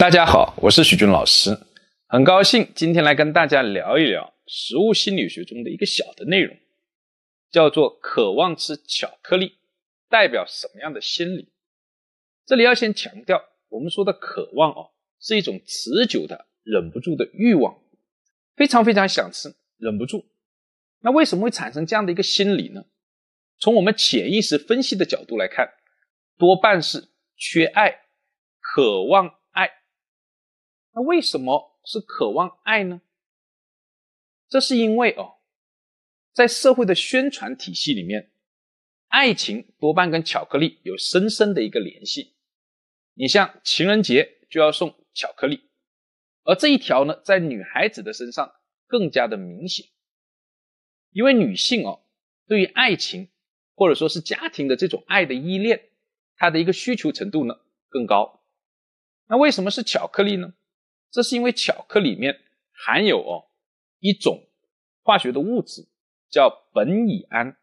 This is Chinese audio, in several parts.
大家好，我是许军老师，很高兴今天来跟大家聊一聊食物心理学中的一个小的内容，叫做渴望吃巧克力代表什么样的心理？这里要先强调，我们说的渴望哦，是一种持久的忍不住的欲望，非常非常想吃，忍不住。那为什么会产生这样的一个心理呢？从我们潜意识分析的角度来看，多半是缺爱，渴望。那为什么是渴望爱呢？这是因为哦，在社会的宣传体系里面，爱情多半跟巧克力有深深的一个联系。你像情人节就要送巧克力，而这一条呢，在女孩子的身上更加的明显，因为女性哦，对于爱情或者说是家庭的这种爱的依恋，她的一个需求程度呢更高。那为什么是巧克力呢？这是因为巧克力里面含有哦一种化学的物质叫苯乙胺，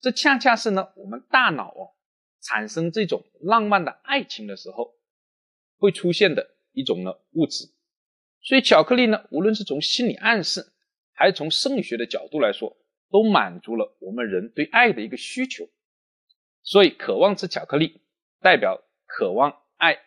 这恰恰是呢我们大脑哦产生这种浪漫的爱情的时候会出现的一种呢物质。所以巧克力呢，无论是从心理暗示还是从生理学的角度来说，都满足了我们人对爱的一个需求。所以渴望吃巧克力，代表渴望爱。